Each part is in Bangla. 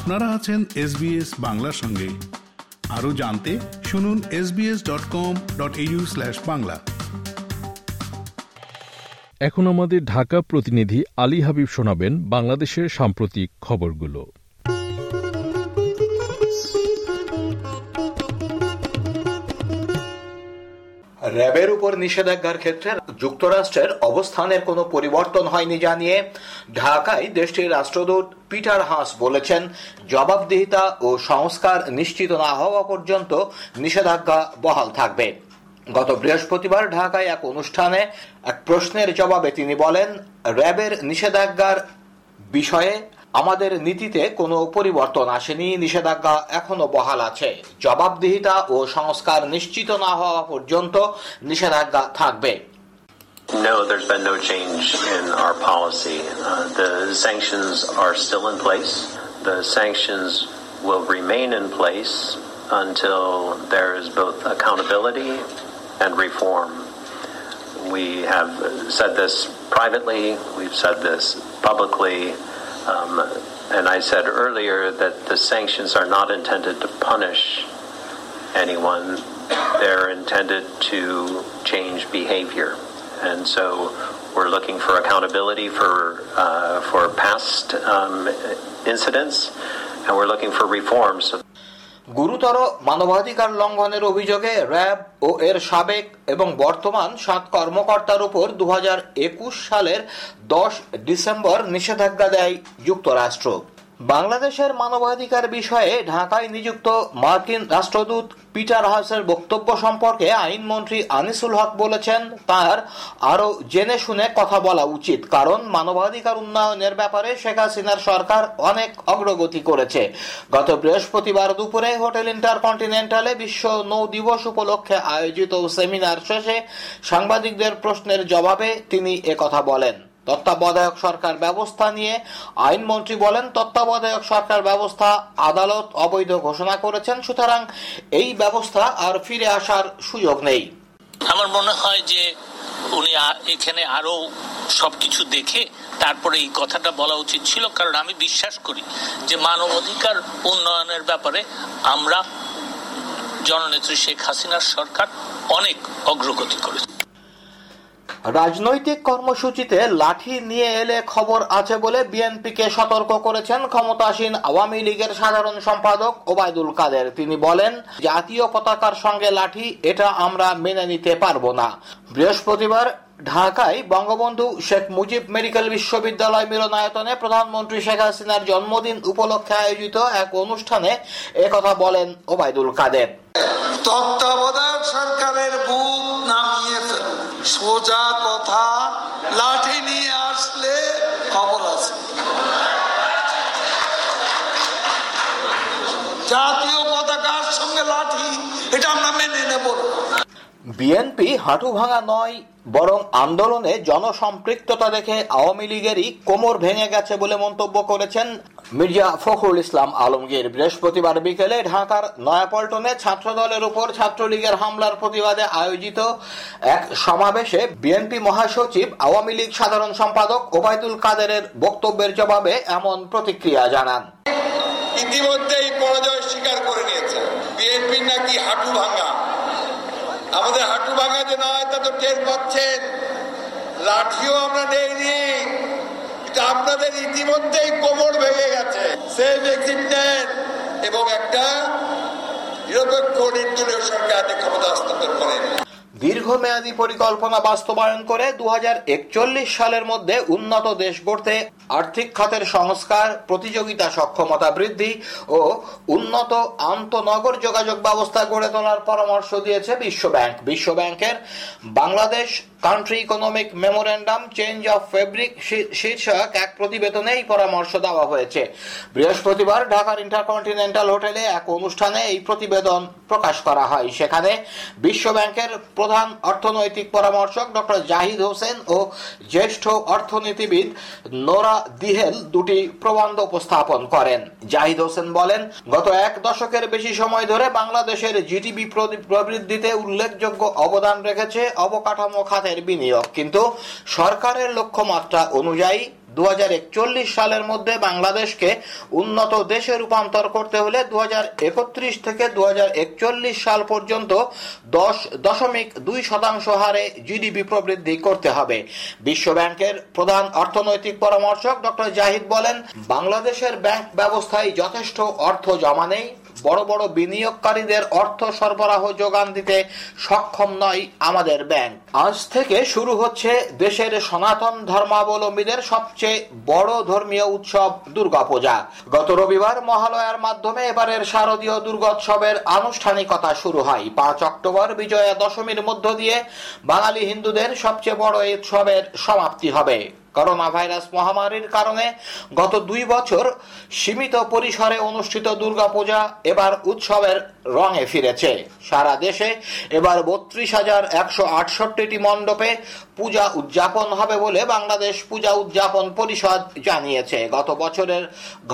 আপনারা আছেন এসবিএস বাংলার সঙ্গে। আরও জানতে শুনুন SBS dot com dot Bangla. এখন আমাদের ঢাকা প্রতিনিধি আলী হাবিব শোনাবেন বাংলাদেশের সাম্প্রতিক খবরগুলো। র্যাবের উপর নিষেধাজ্ঞার ক্ষেত্রে যুক্তরাষ্ট্রের অবস্থানের কোনো পরিবর্তন হয়নি জানিয়ে ঢাকায় দেশটির রাষ্ট্রদূত পিটার হাস বলেছেন, জবাবদিহিতা ও সংস্কার নিশ্চিত না হওয়া পর্যন্ত নিষেধাজ্ঞা বহাল থাকবে। গত বৃহস্পতিবার ঢাকায় এক অনুষ্ঠানে এক প্রশ্নের জবাবে তিনি বলেন, র্যাবের নিষেধাজ্ঞার বিষয়ে আমাদের নীতিতে কোনো পরিবর্তন আসেনি নিষেধাজ্ঞা এখনও বহাল আছে জবাবদিহিতা ও সংস্কার নিশ্চিত না হওয়া পর্যন্ত নিষেধাজ্ঞা থাকবে No, there's been no change in our policy. Uh, the sanctions are still in place. The sanctions will remain in place until there is both accountability and reform. We have said this privately, we've said this publicly. Um, and I said earlier that the sanctions are not intended to punish anyone, they're intended to change behavior. And so we're looking for accountability for, uh, for past um, incidents, and we're looking for reforms. গুরুতর মানবাধিকার লঙ্ঘনের অভিযোগে র্যাব ও এর সাবেক এবং বর্তমান সাত কর্মকর্তার উপর দু হাজার একুশ সালের দশ ডিসেম্বর নিষেধাজ্ঞা দেয় যুক্তরাষ্ট্র। বাংলাদেশের মানবাধিকার বিষয়ে ঢাকায় নিযুক্ত মার্কিন রাষ্ট্রদূত পিটার হাউসের বক্তব্য সম্পর্কে আইনমন্ত্রী আনিসুল হক বলেছেন, তার আরও জেনে শুনে কথা বলা উচিত, কারণ মানবাধিকার উন্নয়নের ব্যাপারে শেখ হাসিনার সরকার অনেক অগ্রগতি করেছে। গত বৃহস্পতিবার দুপুরে হোটেল ইন্টারকন্টিনেন্টালে বিশ্ব নৌ দিবস উপলক্ষে আয়োজিত সেমিনার শেষে সাংবাদিকদের প্রশ্নের জবাবে তিনি একথা বলেন। তত্ত্বাবধায়ক সরকার ব্যবস্থা নিয়ে আইনমন্ত্রী বলেন, তত্ত্বাবধায়ক সরকার ব্যবস্থা আদালত অবৈধ ঘোষণা করেছেন, সুতরাং এই ব্যবস্থা আর ফিরে আসার সুযোগ নেই। আমার মনে হয় যে উনি এখানে আরও সবকিছু দেখে তারপরে এই কথাটা বলা উচিত ছিল, কারণ আমি বিশ্বাস করি যে মানবাধিকার উন্নয়নের ব্যাপারে আমরা জননেত্রী শেখ হাসিনার সরকার অনেক অগ্রগতি করেছে। রাজনৈতিক কর্মসূচিতে লাঠি নিয়ে এলে খবর আছে বলে বিএনপিকে সতর্ক করেছেন ক্ষমতাসীন আওয়ামী লীগের সাধারণ সম্পাদক ওবায়দুল কাদের। তিনি বলেন, জাতীয় পতাকার সঙ্গে লাঠি, এটা আমরা মেনে নিতে পারব না। বৃহস্পতিবার ঢাকায় বঙ্গবন্ধু শেখ মুজিব মেডিকেল বিশ্ববিদ্যালয় মিলনায়তনে প্রধানমন্ত্রী শেখ হাসিনার জন্মদিন উপলক্ষে আয়োজিত এক অনুষ্ঠানে একথা বলেন ওবায়দুল কাদের। তত্ত্বাবধায়ক সরকারের বুক নামিয়ে সোজা কথা লাঠি নিয়ে আসলে খবর আছে। জাতীয় পতাকার সঙ্গে লাঠি, এটা আমরা মেনে নেব বিএনপি হাঁটু ভাঙা নয়, বরং আন্দোলনে জনসম্পৃক্ততা দেখে আওয়ামী লীগেরই কোমর ভেঙে গেছে বলে মন্তব্য করেছেন মির্জা ফখরুল ইসলাম আলমগীর। বৃহস্পতিবার বিকেলে ঢাকার নয়াপল্টনে ছাত্রদলের উপর ছাত্রলীগের হামলার প্রতিবাদে আয়োজিত এক সমাবেশে বিএনপি মহাসচিব, আওয়ামী লীগ সাধারণ সম্পাদক ওবায়দুল কাদেরের বক্তব্যের জবাবে এমন প্রতিক্রিয়া জানান। ইতিমধ্যেই পরাজয় স্বীকার করে নিয়েছে। বিএনপি নাকি হাঁটু ভাঙা আমাদের হাঁটু ভাঙা যে নয়, তা তো টের পাচ্ছেন। লাঠিও আমরা নেইনি এটা আপনাদের ইতিমধ্যেই কোমর ভেঙে গেছে। সেফ এক্সিট নেন এবং একটা নিরপেক্ষ নির্দলীয় সরকার ক্ষমতা হস্তান্তর করেন। দীর্ঘমেয়াদী পরিকল্পনা বাস্তবায়ন করে দু হাজার একচল্লিশ সালের মধ্যে উন্নত দেশ গড়তে আর্থিক খাতের সংস্কার, প্রতিযোগিতা সক্ষমতা বৃদ্ধি ও উন্নত আন্তনগর যোগাযোগ ব্যবস্থা গড়ে তোলার পরামর্শ দিয়েছে বিশ্বব্যাংক বিশ্বব্যাংকের Bangladesh country economic memorandum change of fabric শীর্ষক এক প্রতিবেদনে এই পরামর্শ দেওয়া হয়েছে। বৃহস্পতিবার ঢাকার ইন্টারকন্টিনেন্টাল হোটেলে এক অনুষ্ঠানে এই প্রতিবেদন প্রকাশ করা হয়। সেখানে বিশ্বব্যাংকের প্রধান অর্থনৈতিক পরামর্শক ডক্টর জাহিদ হোসেন ও জ্যেষ্ঠ অর্থনীতিবিদ নোরা দিহেল দুটি প্রবন্ধ উপস্থাপন করেন। জাহিদ হোসেন বলেন, গত এক দশকের বেশি সময় ধরে বাংলাদেশের জিডিপি প্রবৃদ্ধিতে উল্লেখযোগ্য অবদান রেখেছে অবকাঠামো খাতে। খাতের বিনিয়োগ। কিন্তু সরকারের লক্ষ্যমাত্রা অনুযায়ী দু হাজার একচল্লিশ সালের মধ্যে বাংলাদেশকে উন্নত দেশে রূপান্তর করতে হলে দু হাজার একত্রিশ থেকে দু হাজার একচল্লিশ সাল পর্যন্ত দশ দশমিক দুই শতাংশ হারে জিডিপি প্রবৃদ্ধি করতে হবে। বিশ্ব ব্যাংকের প্রধান অর্থনৈতিক পরামর্শক ডক্টর জাহিদ বলেন, বাংলাদেশের ব্যাংক ব্যবস্থায় যথেষ্ট অর্থ জমা নেই। বড় বড় বিনিয়োগকারীদের অর্থ সরবরাহ যোগান দিতে সক্ষম নয় আমাদের ব্যাংক। আজ থেকে শুরু হচ্ছে দেশের সনাতন ধর্মাবলম্বীদের সবচেয়ে বড় ধর্মীয় উৎসব দুর্গাপূজা। গত রবিবার মহালয়ার মাধ্যমে এবারের শারদীয় দুর্গোৎসবের আনুষ্ঠানিকতা শুরু হয়। পাঁচ অক্টোবর বিজয়া দশমীর মধ্য দিয়ে বাঙালি হিন্দুদের সবচেয়ে বড় উৎসবের সমাপ্তি হবে। করোনা ভাইরাস মহামারীর কারণে গত দুই বছর সীমিত পরিসরে অনুষ্ঠিত দুর্গাপূজা এবার উৎসবের রঙে ফিরেছে। সারা দেশে এবার বত্রিশ হাজার একশো আটষট্টিটি মণ্ডপে পূজা উদযাপন হবে বলে বাংলাদেশ পূজা উদযাপন পরিষদ জানিয়েছে। গত বছরের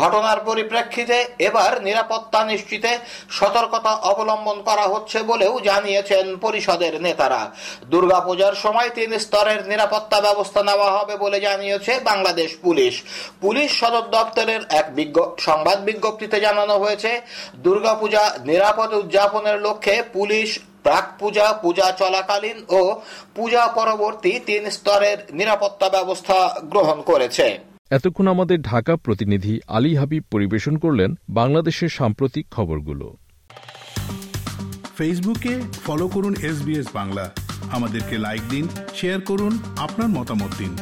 ঘটনার পরিপ্রেক্ষিতে এবার নিরাপত্তা নিশ্চিতে সতর্কতা অবলম্বন করা হচ্ছে বলেও জানিয়েছেন পরিষদের নেতারা। দুর্গাপূজার সময় তিন স্তরের নিরাপত্তা ব্যবস্থা নেওয়া হবে বলে জানিয়েছে বাংলাদেশ পুলিশ। পুলিশ সদর দপ্তরের এক সংবাদ বিজ্ঞপ্তিতে জানানো হয়েছে দুর্গাপূজা নিরাপদ উদযাপনের লক্ষ্যে পুলিশ প্রাক পূজা পূজা চলাকালীন ও পূজা পরবর্তী তিন স্তরের নিরাপত্তা ব্যবস্থা গ্রহণ করেছে। এতক্ষণ আমাদের ঢাকা প্রতিনিধি আলী হাবিব পরিবেশন করলেন বাংলাদেশের সাম্প্রতিক খবরগুলো। ফেসবুকে ফলো করুন এস বাংলা। আমাদেরকে লাইক দিন শেয়ার করুন আপনার মতামত দিন।